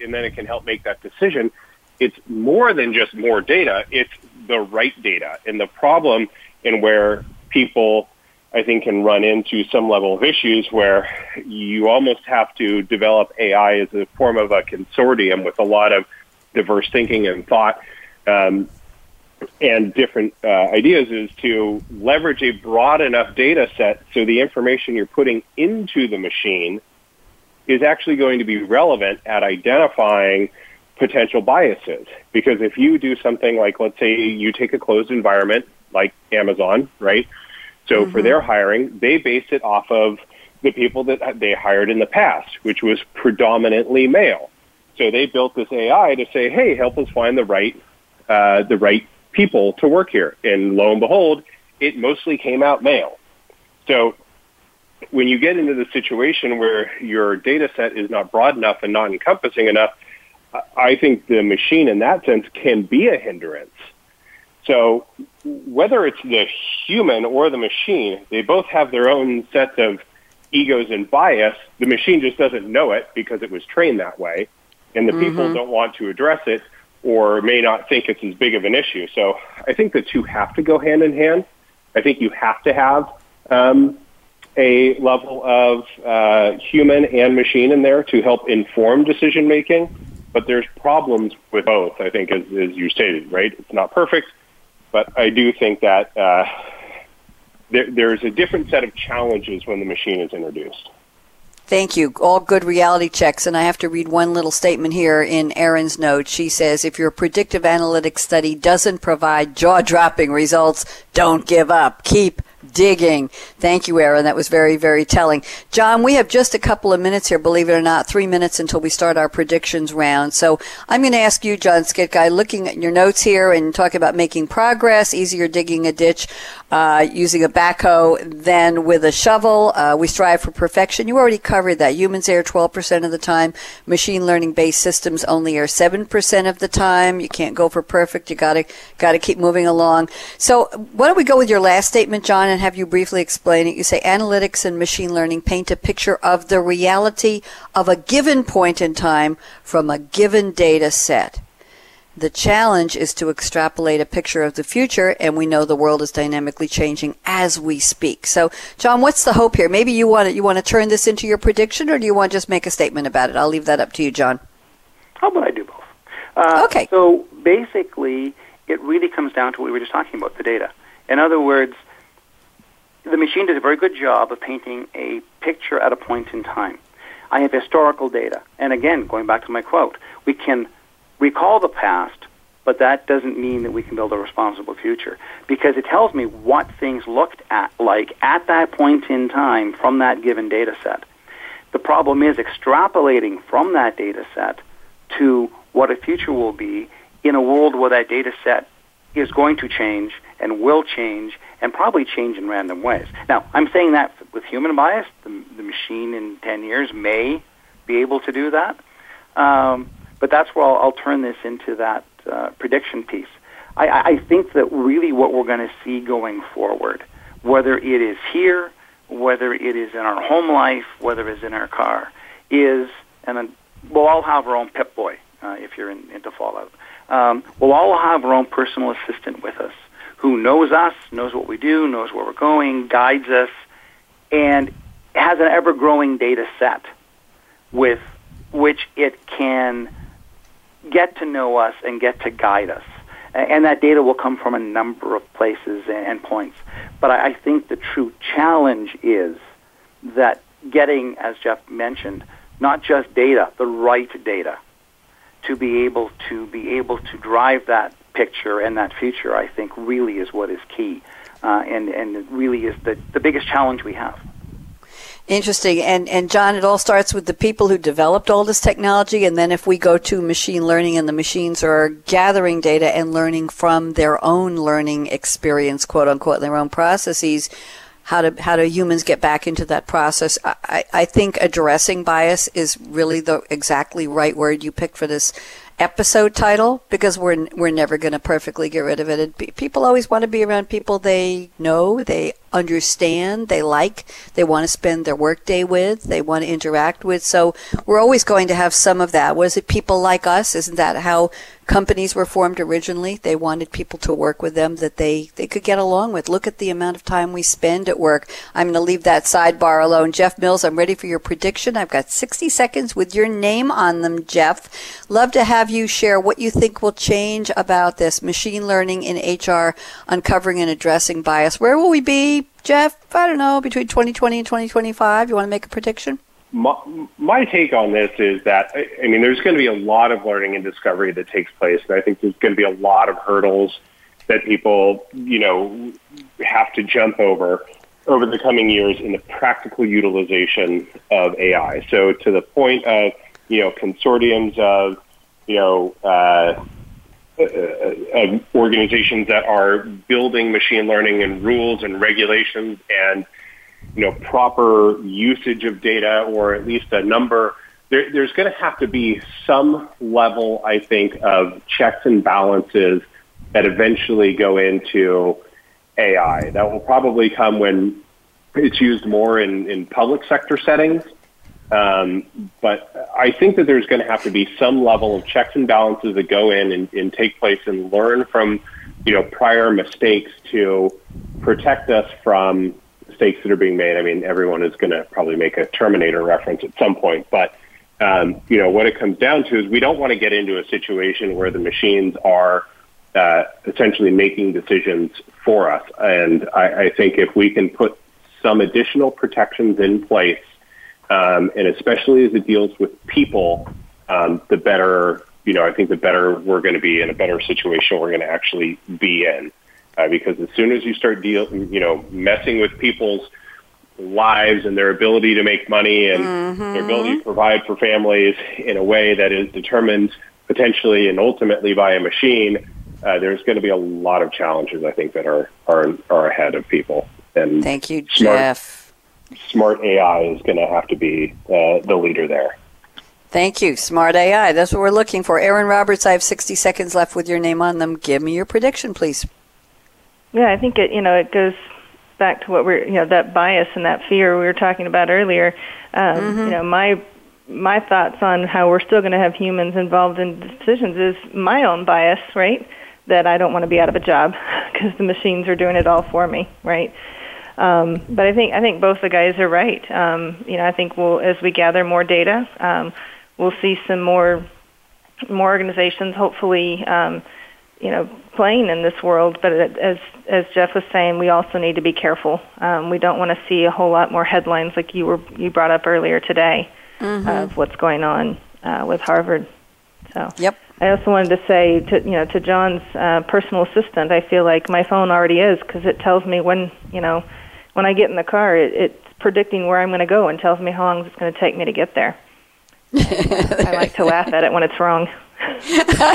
and then it can help make that decision. It's more than just more data; it's the right data. And the problem in where people I think can run into some level of issues where you almost have to develop AI as a form of a consortium with a lot of diverse thinking and thought um, and different uh, ideas is to leverage a broad enough data set so the information you're putting into the machine is actually going to be relevant at identifying potential biases. Because if you do something like, let's say you take a closed environment like Amazon, right? So mm-hmm. for their hiring, they base it off of the people that they hired in the past, which was predominantly male. So they built this AI to say, "Hey, help us find the right uh, the right people to work here." And lo and behold, it mostly came out male. So when you get into the situation where your data set is not broad enough and not encompassing enough, I think the machine in that sense can be a hindrance So whether it's the human or the machine, they both have their own sets of egos and bias. The machine just doesn't know it because it was trained that way, and the mm-hmm. people don't want to address it or may not think it's as big of an issue. So I think the two have to go hand in hand. I think you have to have um, a level of uh, human and machine in there to help inform decision making. But there's problems with both. I think, as, as you stated, right? It's not perfect, but I do think that uh, there, there's a different set of challenges when the machine is introduced. Thank you. All good reality checks. And I have to read one little statement here in Erin's note. She says, if your predictive analytics study doesn't provide jaw dropping results, don't give up. Keep digging. Thank you, Erin. That was very, very telling. John, we have just a couple of minutes here, believe it or not, three minutes until we start our predictions round. So I'm going to ask you, John Skitka, looking at your notes here and talking about making progress, easier digging a ditch, uh, using a backhoe than with a shovel. Uh, we strive for perfection. You already covered that. Humans err 12% of the time. Machine learning based systems only err 7% of the time. You can't go for perfect. You gotta, gotta keep moving along. So why don't we go with your last statement, John, and have you briefly explain it. You say analytics and machine learning paint a picture of the reality of a given point in time from a given data set. The challenge is to extrapolate a picture of the future, and we know the world is dynamically changing as we speak. So, John, what's the hope here? Maybe you want to, you want to turn this into your prediction, or do you want to just make a statement about it? I'll leave that up to you, John. How about I do both? Uh, okay. So basically, it really comes down to what we were just talking about, the data. In other words, the machine does a very good job of painting a picture at a point in time. I have historical data. And again, going back to my quote, we can recall the past, but that doesn't mean that we can build a responsible future because it tells me what things looked at like at that point in time from that given data set. The problem is extrapolating from that data set to what a future will be in a world where that data set is going to change and will change and probably change in random ways. Now, I'm saying that with human bias, the, the machine in 10 years may be able to do that. Um, but that's where I'll, I'll, turn this into that uh, prediction piece. I, I think that really what we're going to see going forward, whether it is here, whether it is in our home life, whether it is in our car, is, and then we'll all have our own Pip Boy uh, if you're in, into Fallout. Um, we'll all have our own personal assistant with us who knows us, knows what we do, knows where we're going, guides us, and has an ever growing data set with which it can get to know us and get to guide us. And that data will come from a number of places and points. But I think the true challenge is that getting, as Jeff mentioned, not just data, the right data, to be able to be able to drive that picture and that future, I think, really is what is key, uh, and and really is the the biggest challenge we have. Interesting. And and John, it all starts with the people who developed all this technology, and then if we go to machine learning, and the machines are gathering data and learning from their own learning experience, quote unquote, their own processes. How do how do humans get back into that process? I, I think addressing bias is really the exactly right word you picked for this episode title because we're we're never going to perfectly get rid of it. And people always want to be around people they know, they understand, they like, they want to spend their workday with, they want to interact with. So we're always going to have some of that. Was it people like us? Isn't that how companies were formed originally. They wanted people to work with them that they, they could get along with. Look at the amount of time we spend at work. I'm going to leave that sidebar alone. Jeff Mills, I'm ready for your prediction. I've got 60 seconds with your name on them, Jeff. Love to have you share what you think will change about this machine learning in HR, uncovering and addressing bias. Where will we be, Jeff? I don't know, between 2020 and 2025. You want to make a prediction? my, my take on this is that I mean, there's going to be a lot of learning and discovery that takes place, and I think there's going to be a lot of hurdles that people, you know, have to jump over over the coming years in the practical utilization of AI. So to the point of, you know, consortiums of, you know, uh, uh, uh, organizations that are building machine learning and rules and regulations and you know, proper usage of data or at least a number, there, there's going to have to be some level, I think, of checks and balances that eventually go into AI. That will probably come when it's used more in, in public sector settings. Um, but I think that there's going to have to be some level of checks and balances that go in and, and take place and learn from, you know, prior mistakes to protect us from mistakes that are being made. I mean, everyone is going to probably make a Terminator reference at some point, but um, you know, what it comes down to is we don't want to get into a situation where the machines are uh, essentially making decisions for us. And I, I think if we can put some additional protections in place, um, and especially as it deals with people, um, the better, you know, I think the better we're going to be in a better situation we're going to actually be in. Uh, because as soon as you start deal, you know, messing with people's lives and their ability to make money and mm-hmm. their ability to provide for families in a way that is determined potentially and ultimately by a machine, uh, there's going to be a lot of challenges I think that are are are ahead of people. And thank you, smart, Jeff. Smart AI is going to have to be uh, the leader there. Thank you, Smart AI. That's what we're looking for. Erin Roberts, I have 60 seconds left with your name on them. Give me your prediction, please. Yeah, I think it. You know, it goes back to what we're you know that bias and that fear we were talking about earlier. Um, mm-hmm. You know, my my thoughts on how we're still going to have humans involved in decisions is my own bias, right? That I don't want to be out of a job because the machines are doing it all for me, right? Um, but I think I think both the guys are right. Um, you know, I think we'll as we gather more data, um, we'll see some more more organizations hopefully um, you know playing in this world. But as as Jeff was saying, we also need to be careful. Um, we don't want to see a whole lot more headlines like you were you brought up earlier today mm-hmm. of what's going on uh, with Harvard. So yep. I also wanted to say to you know to John's uh, personal assistant, I feel like my phone already is because it tells me when you know when I get in the car, it, it's predicting where I'm going to go and tells me how long it's going to take me to get there. I like to laugh at it when it's wrong.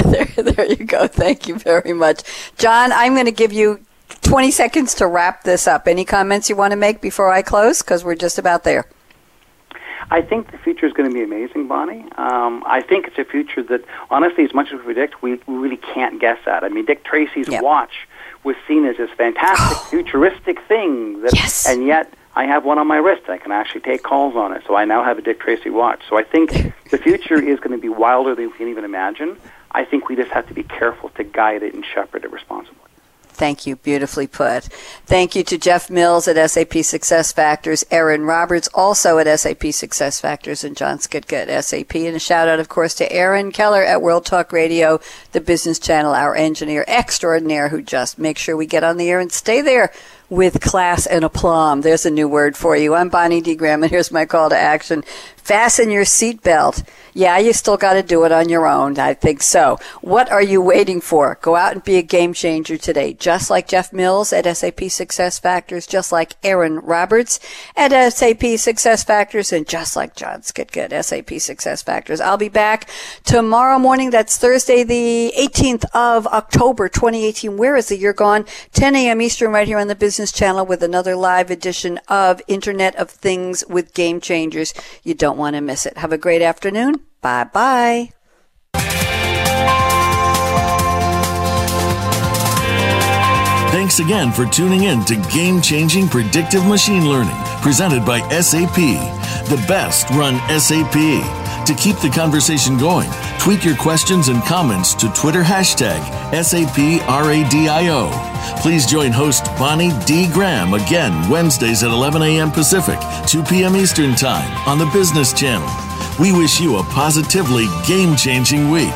there, there you go. Thank you very much. John, I'm going to give you 20 seconds to wrap this up. Any comments you want to make before I close? Because we're just about there. I think the future is going to be amazing, Bonnie. Um, I think it's a future that, honestly, as much as we predict, we, we really can't guess at. I mean, Dick Tracy's yep. watch was seen as this fantastic, futuristic thing, that, yes. and yet I have one on my wrist. I can actually take calls on it. So I now have a Dick Tracy watch. So I think the future is going to be wilder than we can even imagine. I think we just have to be careful to guide it and shepherd it responsibly. Thank you. Beautifully put. Thank you to Jeff Mills at SAP Success Factors, Erin Roberts also at SAP Success Factors, and John Skitka at SAP. And a shout out, of course, to Aaron Keller at World Talk Radio, the business channel, our engineer extraordinaire who just makes sure we get on the air and stay there with class and aplomb. There's a new word for you. I'm Bonnie D. Graham, and here's my call to action. Fasten your seatbelt. Yeah, you still got to do it on your own. I think so. What are you waiting for? Go out and be a game changer today, just like Jeff Mills at SAP Success Factors, just like Erin Roberts at SAP Success Factors, and just like John at SAP Success Factors. I'll be back tomorrow morning. That's Thursday, the 18th of October, 2018. Where is the year gone? 10 a.m. Eastern, right here on the Business Channel with another live edition of Internet of Things with Game Changers. You don't want to miss it. Have a great afternoon. Bye bye. Thanks again for tuning in to Game Changing Predictive Machine Learning, presented by SAP. The best run SAP. To keep the conversation going, tweet your questions and comments to Twitter hashtag SAPRADIO. Please join host Bonnie D. Graham again Wednesdays at 11 a.m. Pacific, 2 p.m. Eastern Time on the Business Channel. We wish you a positively game changing week.